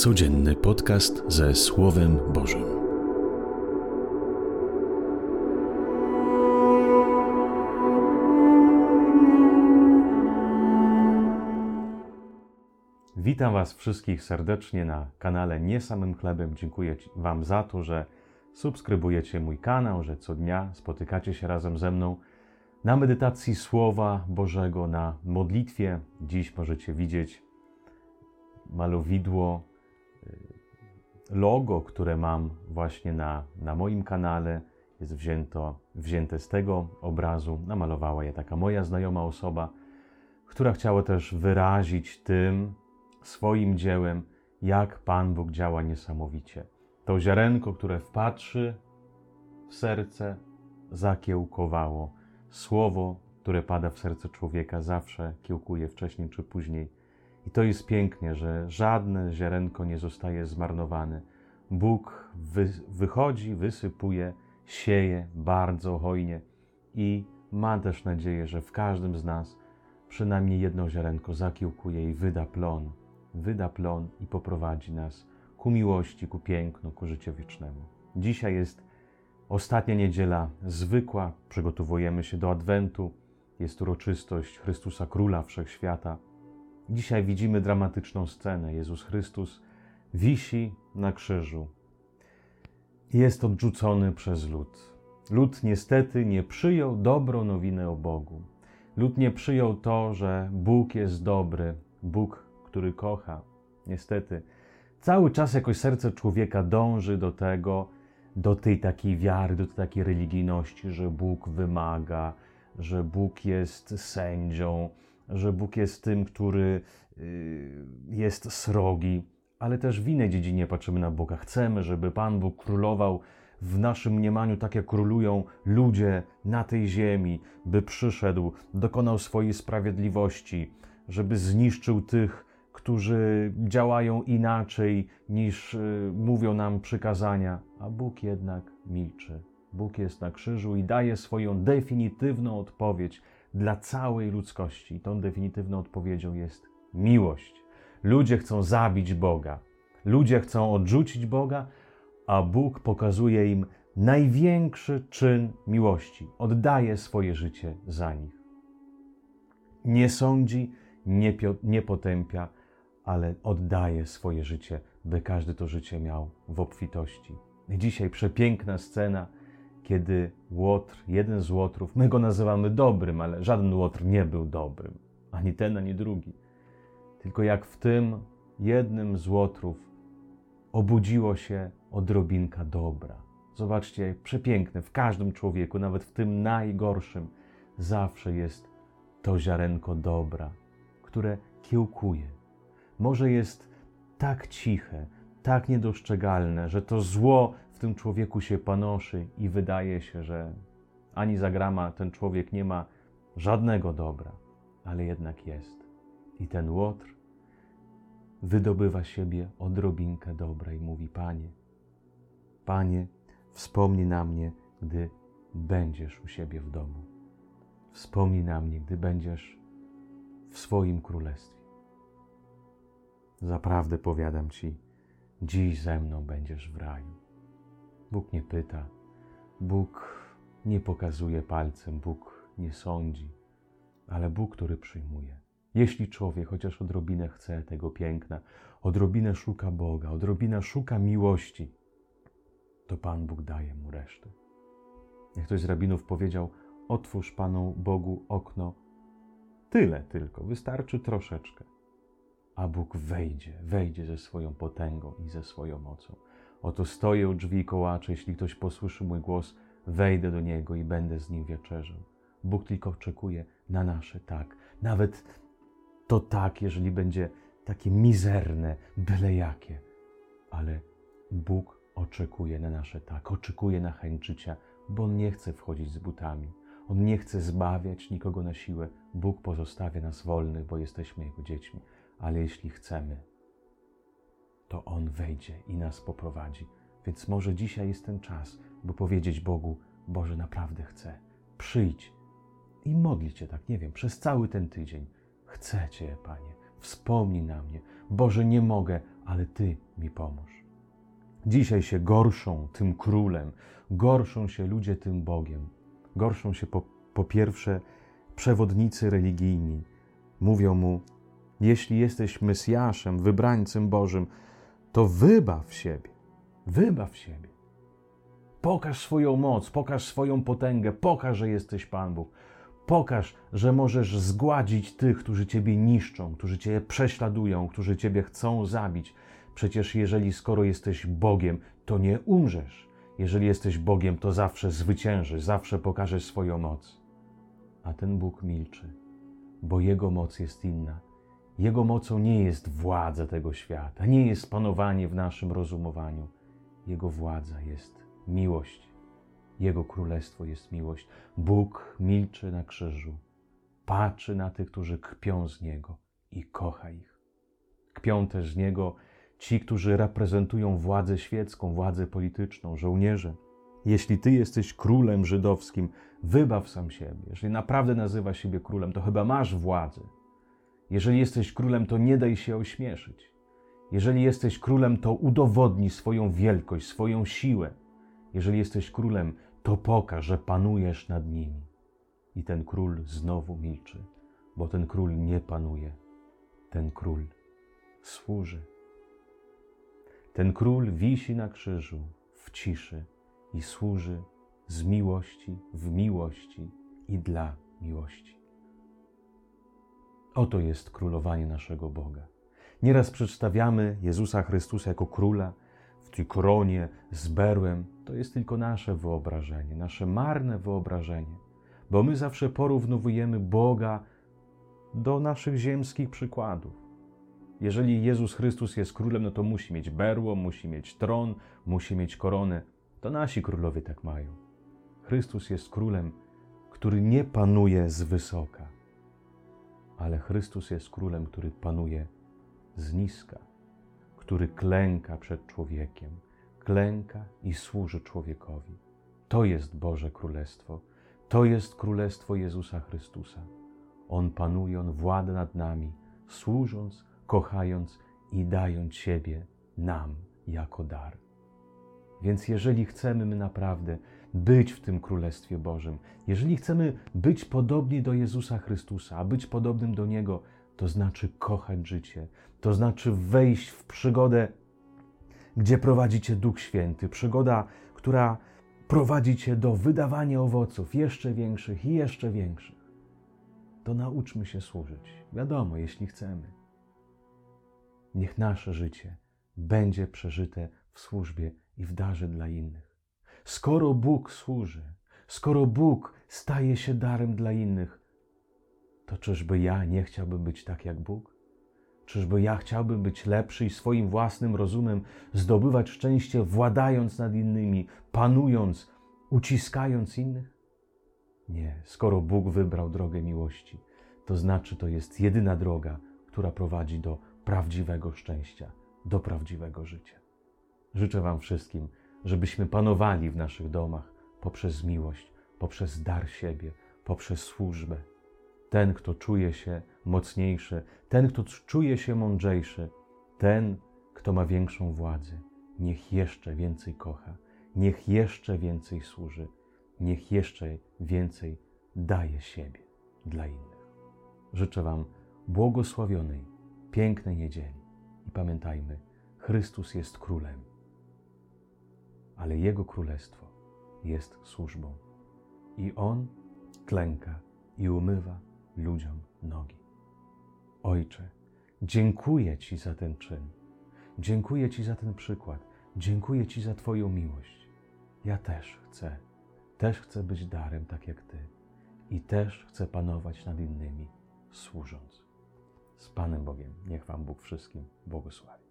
Codzienny podcast ze Słowem Bożym. Witam Was wszystkich serdecznie na kanale Nie Samym Chlebem. Dziękuję Wam za to, że subskrybujecie mój kanał, że co dnia spotykacie się razem ze mną na medytacji Słowa Bożego, na modlitwie. Dziś możecie widzieć malowidło, logo, które mam właśnie na, na moim kanale. Jest wzięto, wzięte z tego obrazu. Namalowała je taka moja znajoma osoba, która chciała też wyrazić tym swoim dziełem, jak Pan Bóg działa niesamowicie. To ziarenko, które wpatrzy w serce, zakiełkowało Słowo, które pada w serce człowieka, zawsze kiełkuje wcześniej czy później. I to jest pięknie, że żadne ziarenko nie zostaje zmarnowane. Bóg wy, wychodzi, wysypuje, sieje bardzo hojnie i ma też nadzieję, że w każdym z nas przynajmniej jedno ziarenko zakiełkuje i wyda plon. Wyda plon i poprowadzi nas ku miłości, ku pięknu, ku życiu wiecznemu. Dzisiaj jest Ostatnia niedziela zwykła, przygotowujemy się do Adwentu, jest uroczystość Chrystusa Króla Wszechświata. Dzisiaj widzimy dramatyczną scenę. Jezus Chrystus wisi na krzyżu. Jest odrzucony przez lud. Lud niestety nie przyjął dobrą nowinę o Bogu. Lud nie przyjął to, że Bóg jest dobry, Bóg, który kocha. Niestety, cały czas jakoś serce człowieka dąży do tego, do tej takiej wiary, do tej takiej religijności, że Bóg wymaga, że Bóg jest sędzią, że Bóg jest tym, który y, jest srogi, ale też w innej dziedzinie patrzymy na Boga. Chcemy, żeby Pan Bóg królował w naszym mniemaniu tak, jak królują ludzie na tej ziemi, by przyszedł, dokonał swojej sprawiedliwości, żeby zniszczył tych, którzy działają inaczej niż y, mówią nam przykazania, a Bóg jednak milczy. Bóg jest na krzyżu i daje swoją definitywną odpowiedź dla całej ludzkości. I tą definitywną odpowiedzią jest miłość. Ludzie chcą zabić Boga, ludzie chcą odrzucić Boga, a Bóg pokazuje im największy czyn miłości. Oddaje swoje życie za nich. Nie sądzi, nie, nie potępia, ale oddaje swoje życie, by każdy to życie miał w obfitości. Dzisiaj przepiękna scena, kiedy Łotr, jeden z Łotrów, my go nazywamy dobrym, ale żaden Łotr nie był dobrym, ani ten, ani drugi. Tylko jak w tym jednym z Łotrów obudziło się odrobinka dobra. Zobaczcie, przepiękne, w każdym człowieku, nawet w tym najgorszym, zawsze jest to ziarenko dobra, które kiełkuje, może jest tak ciche, tak niedostrzegalne, że to zło tym człowieku się panoszy i wydaje się, że ani za grama ten człowiek nie ma żadnego dobra, ale jednak jest. I ten łotr wydobywa siebie odrobinkę dobra i mówi: Panie, Panie, wspomnij na mnie, gdy będziesz u siebie w domu. Wspomnij na mnie, gdy będziesz w swoim królestwie. Zaprawdę powiadam ci, dziś ze mną będziesz w raju. Bóg nie pyta, Bóg nie pokazuje palcem, Bóg nie sądzi, ale Bóg, który przyjmuje. Jeśli człowiek chociaż odrobinę chce tego piękna, odrobinę szuka Boga, odrobinę szuka miłości, to Pan Bóg daje mu resztę. Jak ktoś z rabinów powiedział, otwórz Panu Bogu okno, tyle tylko, wystarczy troszeczkę a Bóg wejdzie, wejdzie ze swoją potęgą i ze swoją mocą. Oto stoję u drzwi kołacze, jeśli ktoś posłyszy mój głos, wejdę do niego i będę z nim wieczerzał. Bóg tylko oczekuje na nasze tak. Nawet to tak, jeżeli będzie takie mizerne, byle jakie. Ale Bóg oczekuje na nasze tak, oczekuje na chęć życia, bo On nie chce wchodzić z butami. On nie chce zbawiać nikogo na siłę. Bóg pozostawia nas wolnych, bo jesteśmy Jego dziećmi ale jeśli chcemy, to On wejdzie i nas poprowadzi. Więc może dzisiaj jest ten czas, by powiedzieć Bogu: Boże, naprawdę chcę. Przyjdź i modlić się tak, nie wiem, przez cały ten tydzień. Chcę Cię, Panie, wspomnij na mnie. Boże, nie mogę, ale Ty mi pomóż. Dzisiaj się gorszą tym królem, gorszą się ludzie tym Bogiem. Gorszą się po, po pierwsze przewodnicy religijni. Mówią mu: Jeśli jesteś Mesjaszem, wybrańcem Bożym, to wybaw siebie. Wybaw siebie. Pokaż swoją moc, pokaż swoją potęgę, pokaż, że jesteś Pan Bóg. Pokaż, że możesz zgładzić tych, którzy Ciebie niszczą, którzy Cię prześladują, którzy Ciebie chcą zabić. Przecież jeżeli skoro jesteś Bogiem, to nie umrzesz. Jeżeli jesteś Bogiem, to zawsze zwyciężysz, zawsze pokażesz swoją moc. A ten Bóg milczy, bo Jego moc jest inna. Jego mocą nie jest władza tego świata, nie jest panowanie w naszym rozumowaniu. Jego władza jest miłość. Jego królestwo jest miłość. Bóg milczy na krzyżu, patrzy na tych, którzy kpią z Niego i kocha ich. Kpią też z Niego ci, którzy reprezentują władzę świecką, władzę polityczną, żołnierze. Jeśli Ty jesteś królem żydowskim, wybaw sam siebie. Jeżeli naprawdę nazywa siebie królem, to chyba masz władzę. Jeżeli jesteś królem, to nie daj się ośmieszyć. Jeżeli jesteś królem, to udowodnij swoją wielkość, swoją siłę. Jeżeli jesteś królem, to pokaż, że panujesz nad nimi. I ten król znowu milczy, bo ten król nie panuje. Ten król służy. Ten król wisi na krzyżu w ciszy i służy z miłości w miłości i dla miłości. Oto jest królowanie naszego Boga. Nieraz przedstawiamy Jezusa Chrystusa jako króla w tej koronie z berłem. To jest tylko nasze wyobrażenie, nasze marne wyobrażenie, bo my zawsze porównujemy Boga do naszych ziemskich przykładów. Jeżeli Jezus Chrystus jest królem, no to musi mieć berło, musi mieć tron, musi mieć koronę. To nasi królowie tak mają. Chrystus jest królem, który nie panuje z wysoka, ale Chrystus jest królem, który panuje z niska, który klęka przed człowiekiem, klęka i służy człowiekowi. To jest Boże Królestwo, to jest Królestwo Jezusa Chrystusa. On panuje, On włada nad nami, służąc, kochając i dając siebie nam jako dar. Więc jeżeli chcemy my naprawdę być w tym Królestwie Bożym, jeżeli chcemy być podobni do Jezusa Chrystusa, a być podobnym do Niego, to znaczy kochać życie, to znaczy wejść w przygodę, gdzie prowadzi Cię Duch Święty, przygoda, która prowadzi Cię do wydawania owoców jeszcze większych i jeszcze większych. To nauczmy się służyć. Wiadomo, jeśli chcemy. Niech nasze życie będzie przeżyte w służbie i w darze dla innych. Skoro Bóg służy, skoro Bóg staje się darem dla innych, to czyżby ja nie chciałbym być tak jak Bóg? Czyżby ja chciałbym być lepszy i swoim własnym rozumem zdobywać szczęście, władając nad innymi, panując, uciskając innych? Nie, skoro Bóg wybrał drogę miłości, to znaczy to jest jedyna droga, która prowadzi do prawdziwego szczęścia, do prawdziwego życia. Życzę Wam wszystkim, żebyśmy panowali w naszych domach poprzez miłość, poprzez dar siebie, poprzez służbę. Ten, kto czuje się mocniejszy, ten, kto czuje się mądrzejszy, ten, kto ma większą władzę, niech jeszcze więcej kocha, niech jeszcze więcej służy, niech jeszcze więcej daje siebie dla innych. Życzę Wam błogosławionej, pięknej niedzieli i pamiętajmy, Chrystus jest królem ale Jego królestwo jest służbą. I On klęka i umywa ludziom nogi. Ojcze, dziękuję Ci za ten czyn. Dziękuję Ci za ten przykład. Dziękuję Ci za Twoją miłość. Ja też chcę, też chcę być darem tak jak Ty i też chcę panować nad innymi, służąc. Z Panem Bogiem niech Wam Bóg wszystkim błogosławi.